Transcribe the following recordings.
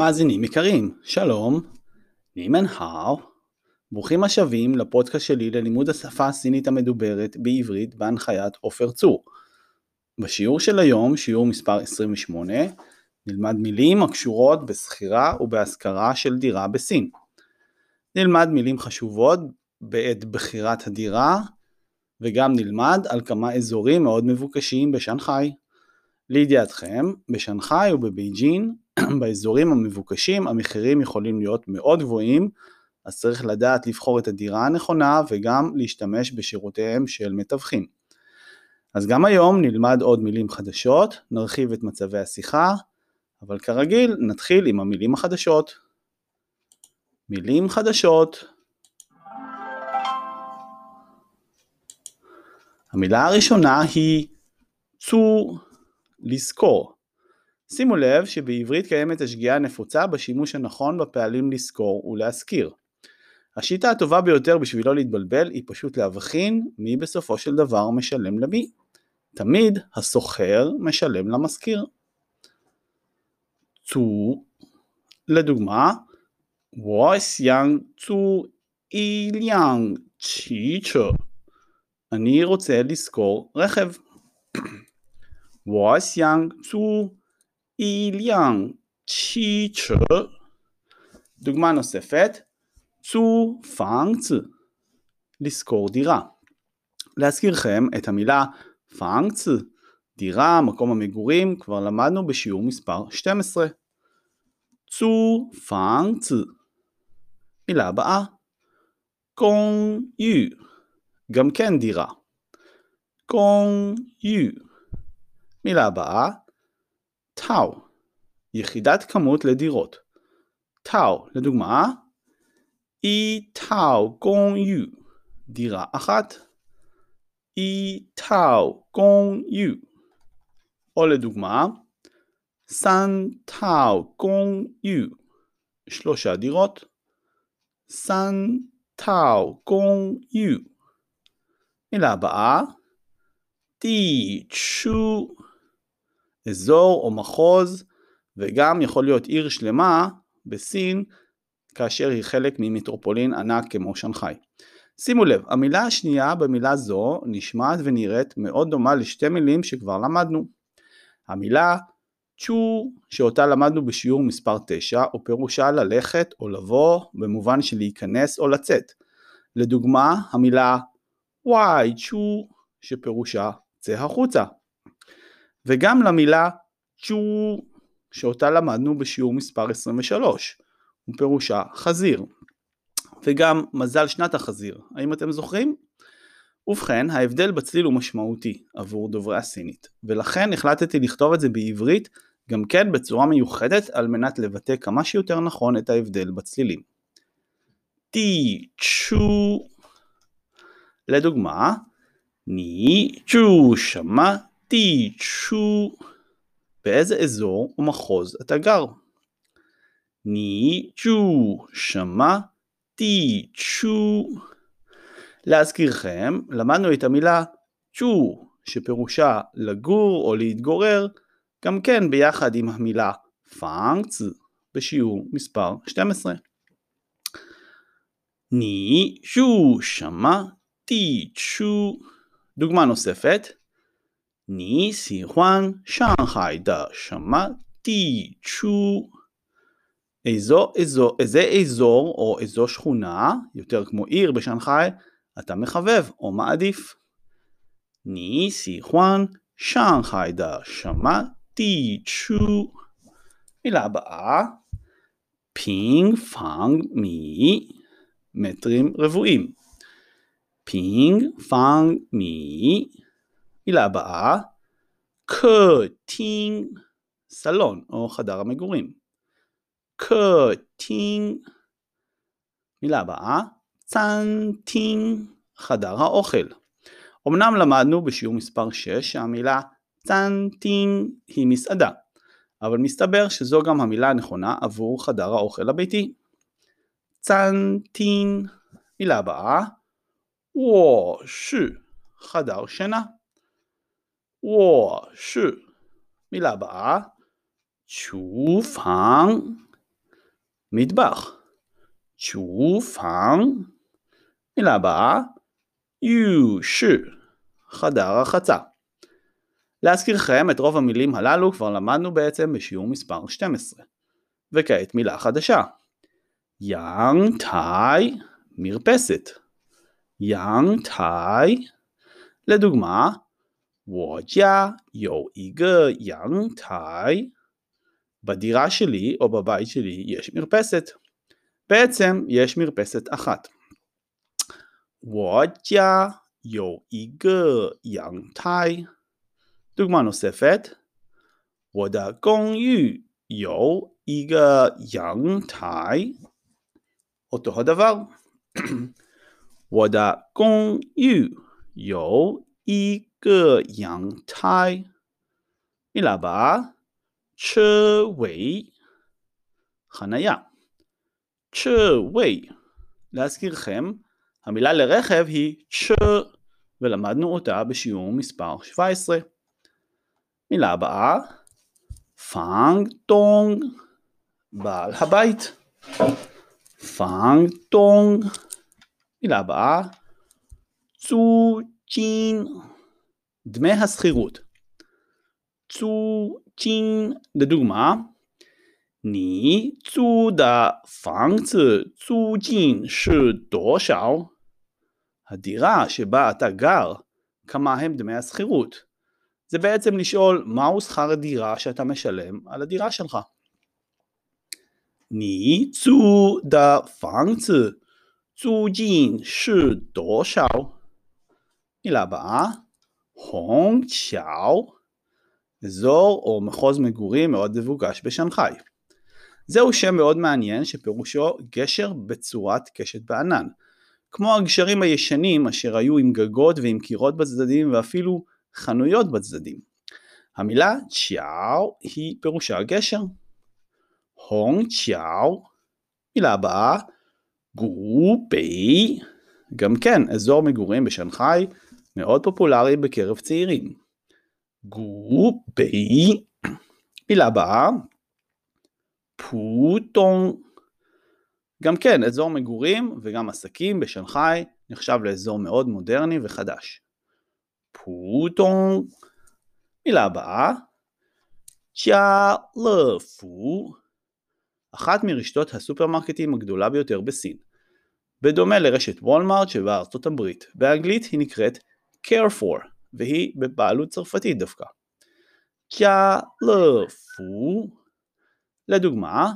מאזינים יקרים, שלום, נימן האו, ברוכים השבים לפודקאסט שלי ללימוד השפה הסינית המדוברת בעברית בהנחיית עופר צור. בשיעור של היום, שיעור מספר 28, נלמד מילים הקשורות בשכירה ובהשכרה של דירה בסין. נלמד מילים חשובות בעת בחירת הדירה, וגם נלמד על כמה אזורים מאוד מבוקשים בשנגחאי. לידיעתכם, בשנגחאי ובבייג'ין, באזורים המבוקשים המחירים יכולים להיות מאוד גבוהים, אז צריך לדעת לבחור את הדירה הנכונה וגם להשתמש בשירותיהם של מתווכים. אז גם היום נלמד עוד מילים חדשות, נרחיב את מצבי השיחה, אבל כרגיל נתחיל עם המילים החדשות. מילים חדשות המילה הראשונה היא צו לזכור. שימו לב שבעברית קיימת השגיאה הנפוצה בשימוש הנכון בפעלים לזכור ולהזכיר. השיטה הטובה ביותר בשביל לא להתבלבל היא פשוט להבחין מי בסופו של דבר משלם למי. תמיד הסוחר משלם למזכיר. צו, לדוגמה, וויסיאנג צו 一辆汽车. אני רוצה לשכור רכב. 我想租一辆汽车. דוגמה נוספת, 租房子, לשכור דירה. להזכירכם את המילה 房子, דירה, מקום המגורים, כבר למדנו בשיעור מספר 12. צו פאנגצ, מילה הבאה, קונג יו, גם כן דירה. קונג יו, מילה הבאה, טאו, יחידת כמות לדירות. טאו, לדוגמה, אי טאו גונג יו, דירה אחת. אי טאו גונג יו. או לדוגמה, סן טאו גונג יו, שלושה דירות. סן טאו גונג יו. מילה הבאה, די צ'ו אזור או מחוז, וגם יכול להיות עיר שלמה בסין, כאשר היא חלק ממטרופולין ענק כמו שנגחאי. שימו לב, המילה השנייה במילה זו נשמעת ונראית מאוד דומה לשתי מילים שכבר למדנו. המילה צ'ו שאותה למדנו בשיעור מספר 9 ופירושה ללכת או לבוא במובן של להיכנס או לצאת. לדוגמה המילה וואי צ'ו שפירושה צא החוצה. וגם למילה צ'ו שאותה למדנו בשיעור מספר 23, ופירושה חזיר. וגם מזל שנת החזיר, האם אתם זוכרים? ובכן, ההבדל בצליל הוא משמעותי עבור דוברי הסינית, ולכן החלטתי לכתוב את זה בעברית גם כן בצורה מיוחדת על מנת לבטא כמה שיותר נכון את ההבדל בצלילים. די צ'ו לדוגמה, ני צ'ו שמה די צ'ו באיזה אזור או מחוז אתה גר? ני צ'ו שמה די צ'ו להזכירכם, למדנו את המילה צ'ו שפירושה לגור או להתגורר, גם כן ביחד עם המילה פאנקס בשיעור מספר 12. ני צ'ו שמה די צ'ו דוגמה נוספת 你喜欢上海的什么地区? איזו, איזו, איזה אזור או איזו שכונה, יותר כמו עיר בשנגחאי, אתה מחבב או מעדיף. 你喜欢上海的什么地区? מילה הבאה, פינג פאנג מי, מטרים רבועים. פינג פאנג מי, מילה הבאה, 客厅, סלון או חדר המגורים. 客厅. מילה הבאה, 餐厅, חדר האוכל. אמנם למדנו בשיעור מספר 6 שהמילה 餐厅 היא מסעדה, אבל מסתבר שזו גם המילה הנכונה עבור חדר האוכל הביתי. 餐厅. מילה הבאה, וושו, חדר שינה. 卧室。מילה הבאה, שופן, מטבח. שופן. מילה הבאה, יושי, חדר רחצה. להזכירכם, את רוב המילים הללו כבר למדנו בעצם בשיעור מספר 12. וכעת מילה חדשה. יאנג טאי, מרפסת. יאנג טאי. לדוגמה, 我家有一个阳台 בדירה שלי או בבית שלי יש מרפסת. בעצם יש מרפסת אחת. 我家有一个阳台 דוגמה נוספת 我的公寓有一个阳台 אותו הדבר 我的公寓有一 个阳台 מילה הבאה 车位 חניה 车位 להזכירכם המילה לרכב היא צ' ולמדנו אותה בשיעור מספר 17. מילה הבאה פאנג טונג בעל הבית פאנג טונג מילה הבאה צו ג'ין דמי השכירות. צו צ'ין לדוגמה, 你租的房子 צו צ'ין שדושאו. הדירה שבה אתה גר, כמה הם דמי השכירות. זה בעצם לשאול מהו שכר הדירה שאתה משלם על הדירה שלך. ני צו דה פאנגצי צו ג'ין שדושאו. מילה הבאה הונג צ'או, אזור או מחוז מגורים מאוד מבוקש בשנגחאי. זהו שם מאוד מעניין שפירושו גשר בצורת קשת בענן. כמו הגשרים הישנים אשר היו עם גגות ועם קירות בצדדים ואפילו חנויות בצדדים. המילה צ'יאו היא פירושה גשר. הונג צ'יאו מילה הבאה גו בי גם כן אזור מגורים בשנגחאי מאוד פופולרי בקרב צעירים. גו בי מילה הבאה פוטונג גם כן, אזור מגורים וגם עסקים בשנגחאי נחשב לאזור מאוד מודרני וחדש. פוטונג מילה הבאה ג'יה לפו אחת מרשתות הסופרמרקטים הגדולה ביותר בסין. בדומה לרשת וולמארט שבארצות הברית, באנגלית היא נקראת Carrefour והיא בבעלות צרפתית דווקא. ג'יה לפו לדוגמה,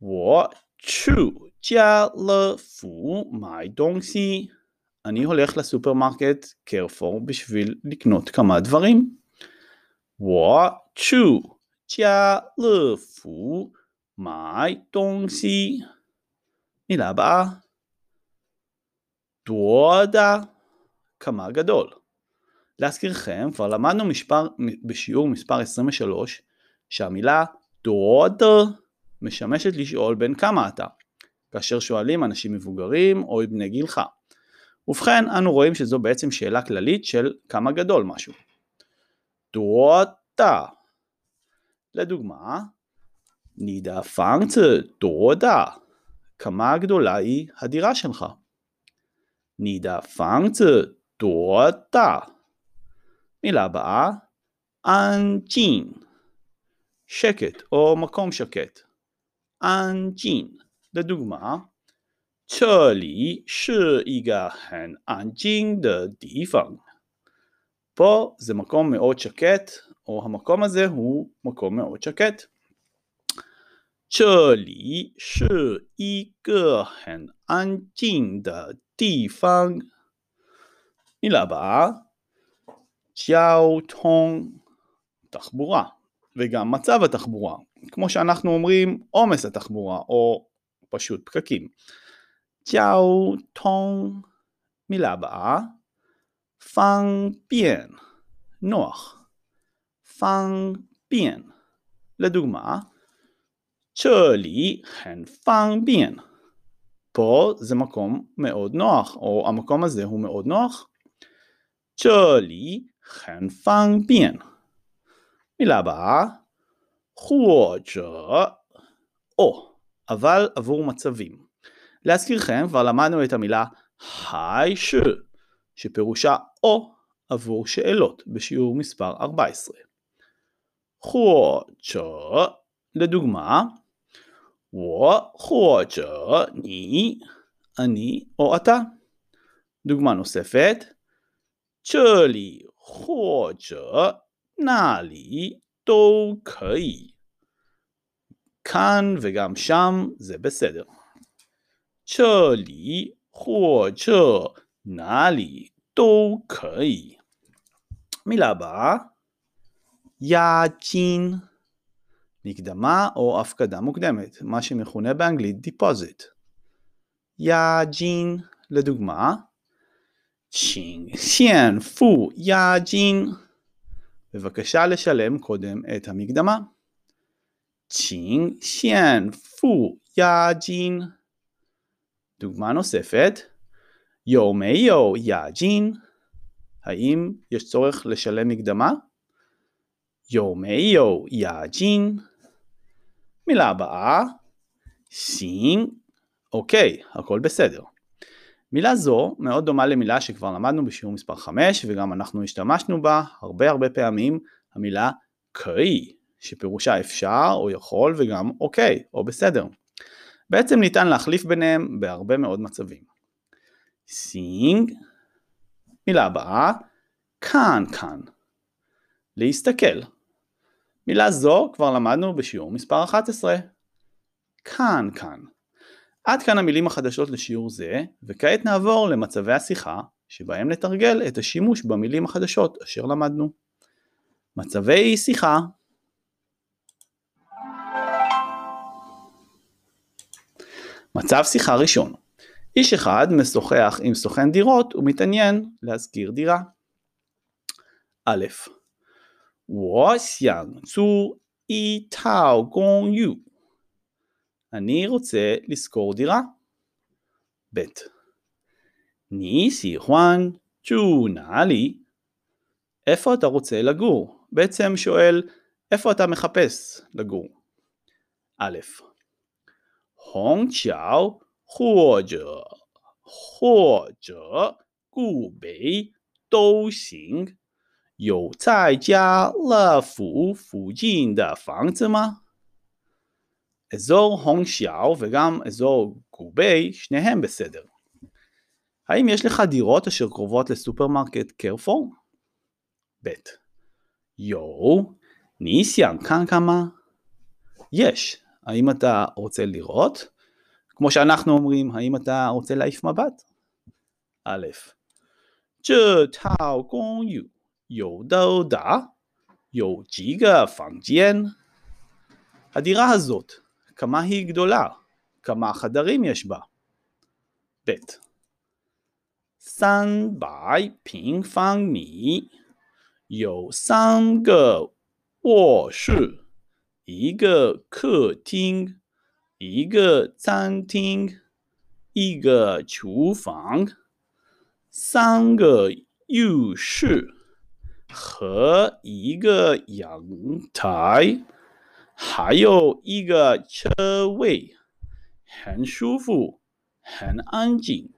我去家乐福买东西. אני הולך לסופרמרקט קרפור בשביל לקנות כמה דברים. 我去家乐福买东西. מילה הבאה. 多大 כמה גדול. להזכירכם, כבר למדנו משפר, בשיעור מספר 23 שהמילה דוד משמשת לשאול בין כמה אתה, כאשר שואלים אנשים מבוגרים או בני גילך. ובכן, אנו רואים שזו בעצם שאלה כללית של כמה גדול משהו. דודה לדוגמה, נידה פאנקצה דודה כמה גדולה היא הדירה שלך? נידה פאנקצה דודה מילה הבאה, אנג'ין שקט או מקום שקט. אנג'ין, לדוגמה, 这里是一个很安静的地方. פה זה מקום מאוד שקט, או המקום הזה הוא מקום מאוד שקט. 这里是一个很安静的地方. מילה הבאה, 交通 תחבורה, וגם מצב התחבורה, כמו שאנחנו אומרים עומס התחבורה, או פשוט פקקים. 交通, מילה הבאה, 方便, נוח. 方便, לדוגמה, 这里很方便. פה זה מקום מאוד נוח, או המקום הזה הוא מאוד נוח. 这里很方便. מילה הבאה, 或者 או אבל עבור מצבים. להזכירכם, כבר למדנו את המילה היי ש, שפירושה או עבור שאלות בשיעור מספר 14. חואצ'ה, לדוגמה, 我或者你, אני או אתה. דוגמה נוספת, 这里或者那里都可以. כאן וגם שם זה בסדר. 这里或者哪里都可以. מילה הבאה, יאג'ין, מקדמה או הפקדה מוקדמת, מה שמכונה באנגלית deposit. יאג'ין, לדוגמה, 请现付押金 בבקשה לשלם קודם את המקדמה. 请现付押金 דוגמה נוספת, 有没有押金? האם יש צורך לשלם מקדמה? 有没有押金? מילה הבאה, סין, אוקיי, הכל בסדר. מילה זו מאוד דומה למילה שכבר למדנו בשיעור מספר 5 וגם אנחנו השתמשנו בה הרבה הרבה פעמים, המילה קאי, שפירושה אפשר או יכול וגם אוקיי או בסדר. בעצם ניתן להחליף ביניהם בהרבה מאוד מצבים. סינג, מילה הבאה, כאן כאן, להסתכל. מילה זו כבר למדנו בשיעור מספר 11. כאן כאן. עד כאן המילים החדשות לשיעור זה, וכעת נעבור למצבי השיחה, שבהם נתרגל את השימוש במילים החדשות אשר למדנו. מצבי שיחה מצב שיחה ראשון איש אחד משוחח עם סוכן דירות ומתעניין להשכיר דירה. א. 我想租一套公寓。 אני רוצה לשכור דירה. ב. 你喜欢住哪里? איפה אתה רוצה לגור? בעצם שואל איפה אתה מחפש לגור. א. 虹桥或者或者固北都行。有在家乐福附近的房子吗? אזור הונג שיאו וגם אזור גובי, שניהם בסדר. האם יש לך דירות אשר קרובות לסופרמרקט קרפור? ב. יו, ניסיאן כאן כמה? יש. האם אתה רוצה לראות? כמו שאנחנו אומרים, האם אתה רוצה להעיף מבט? א. 这套公寓有多大？有几个房间？הדירה הזאת, כמה היא גדולה? כמה חדרים יש בה? ב. 三百平方米，有三个卧室，一个客厅，一个餐厅，一个厨房，三个浴室和一个阳台。 还有一个车位，很舒服，很安静，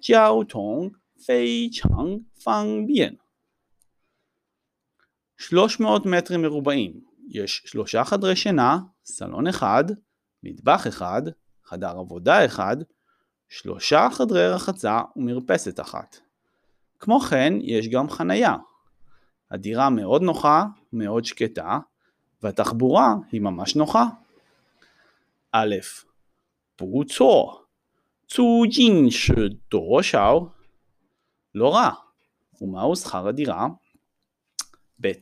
交通非常方便. 300 מטרים מרובעים, יש שלושה חדרי שינה, סלון אחד, מטבח אחד, חדר עבודה אחד, שלושה חדרי רחצה ומרפסת אחת. כמו כן, יש גם חניה. הדירה מאוד נוחה, מאוד שקטה, והתחבורה היא ממש נוחה. א', 不错,租金是多少? לא רע. ומהו שכר הדירה? ב.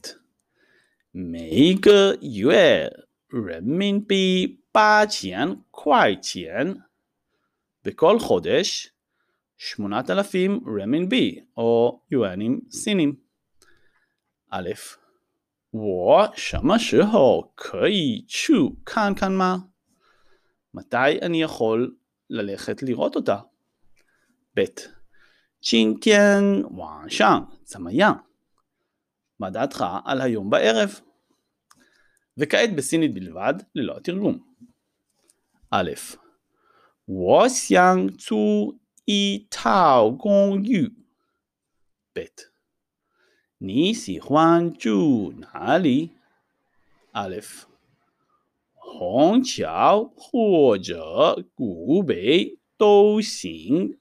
每个月人民币八千块钱. בכל חודש 8,000 רמינבי או יואנים סינים. א', 我什么时候可以去看看吗? מתי אני יכול ללכת לראות אותה? ב. 今天晚上怎么样? מה דעתך על היום בערב? וכעת בסינית בלבד, ללא התרגום. א', 我想租一套公寓。ב', 你喜欢住哪里？א', 虹桥或者古北都行。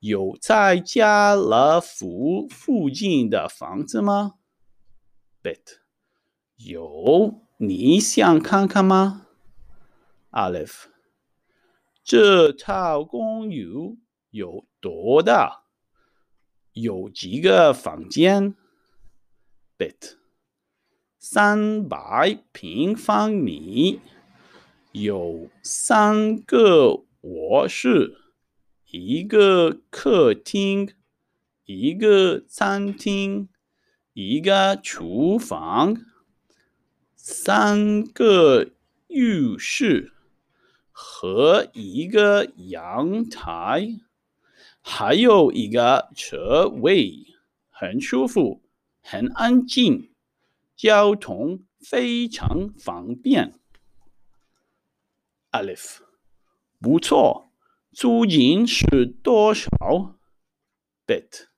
有在家乐福附近的房子吗？Bet 有，你想看看吗？Aleph 这套公寓有多大？有几个房间？Bet 三百平方米，有三个卧室。一个客厅，一个餐厅，一个厨房，三个浴室和一个阳台，还有一个车位，很舒服，很安静，交通非常方便。Alif，不错。租金是多少？Bet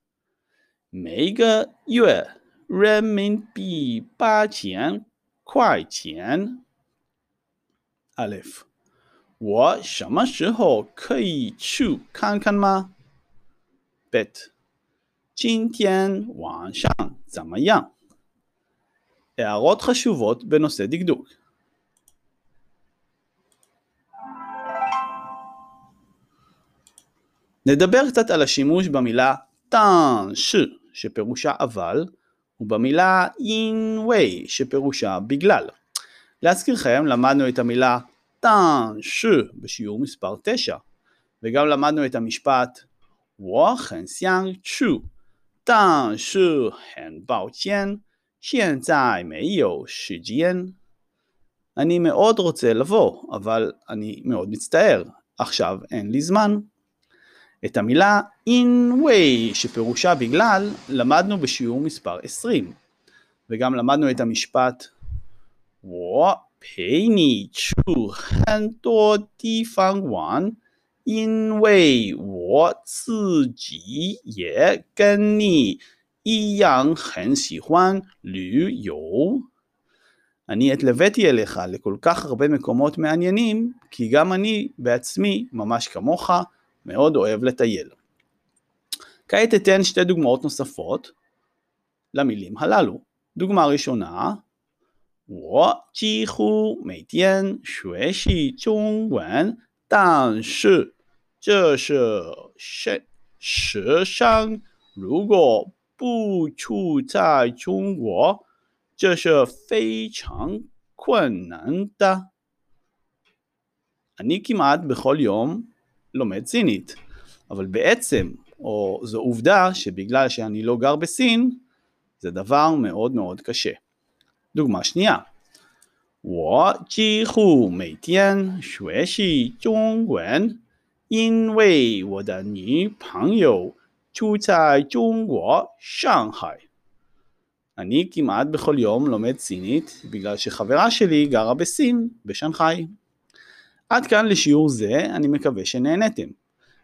每个月人民币八千块钱。Alif，我什么时候可以去看看吗？Bet 今天晚上怎么样？הערות חשובות בנושא דקדוק נדבר קצת על השימוש במילה טאנש שפירושה אבל ובמילה אינווי שפירושה בגלל. להזכירכם למדנו את המילה טאנש בשיעור מספר 9 וגם למדנו את המשפט 我很想去 但是很抱歉现在没有时间 אני מאוד רוצה לבוא אבל אני מאוד מצטער עכשיו אין לי זמן את המילה in way שפירושה בגלל למדנו בשיעור מספר 20 וגם למדנו את המשפט 我陪你去很多地方玩 因为我自己也跟你一样很喜欢旅游. אני התלוויתי אליך לכל כך הרבה מקומות מעניינים, כי גם אני בעצמי, ממש כמוך, מאוד אוהב לטייל. כעת אתן שתי דוגמאות נוספות למילים הללו. דוגמה ראשונה, 我几乎每天学习中文，但是 这是世世上如果不住在中国，这是非常困难的。אני כמעט בכל יום לומד סינית, אבל בעצם, או זו עובדה שבגלל שאני לא גר בסין, זה דבר מאוד מאוד קשה. דוגמה שנייה, 我几乎每天学习中文， 因为我的女朋友住在中国上海. אני כמעט בכל יום לומד סינית בגלל שחברה שלי גרה בסין, בשנגחאי. עד כאן לשיעור זה, אני מקווה שנהנתם.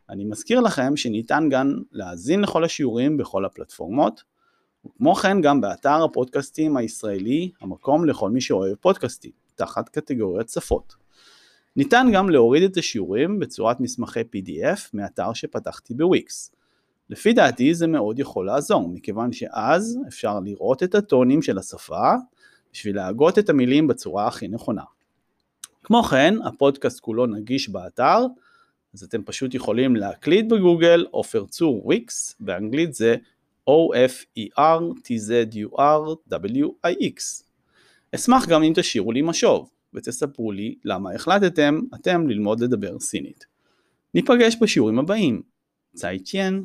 אני מזכיר לכם שניתן גם להאזין לכל השיעורים בכל הפלטפורמות, וכמו כן גם באתר הפודקאסטים הישראלי, המקום לכל מי שאוהב פודקאסטים, תחת קטגוריית שפות. ניתן גם להוריד את השיעורים בצורת מסמכי PDF מאתר שפתחתי בוויקס. לפי דעתי זה מאוד יכול לעזור, מכיוון שאז אפשר לראות את הטונים של השפה בשביל להגות את המילים בצורה הכי נכונה. כמו כן, הפודקאסט כולו נגיש באתר, אז אתם פשוט יכולים להקליט בגוגל עופר צור וויקס, באנגלית זה O-F-E-R-T-Z-U-R-W-I-X. אשמח גם אם תשאירו לי משוב, ותספרו לי למה החלטתם אתם ללמוד לדבר סינית. ניפגש בשיעורים הבאים. צייטיין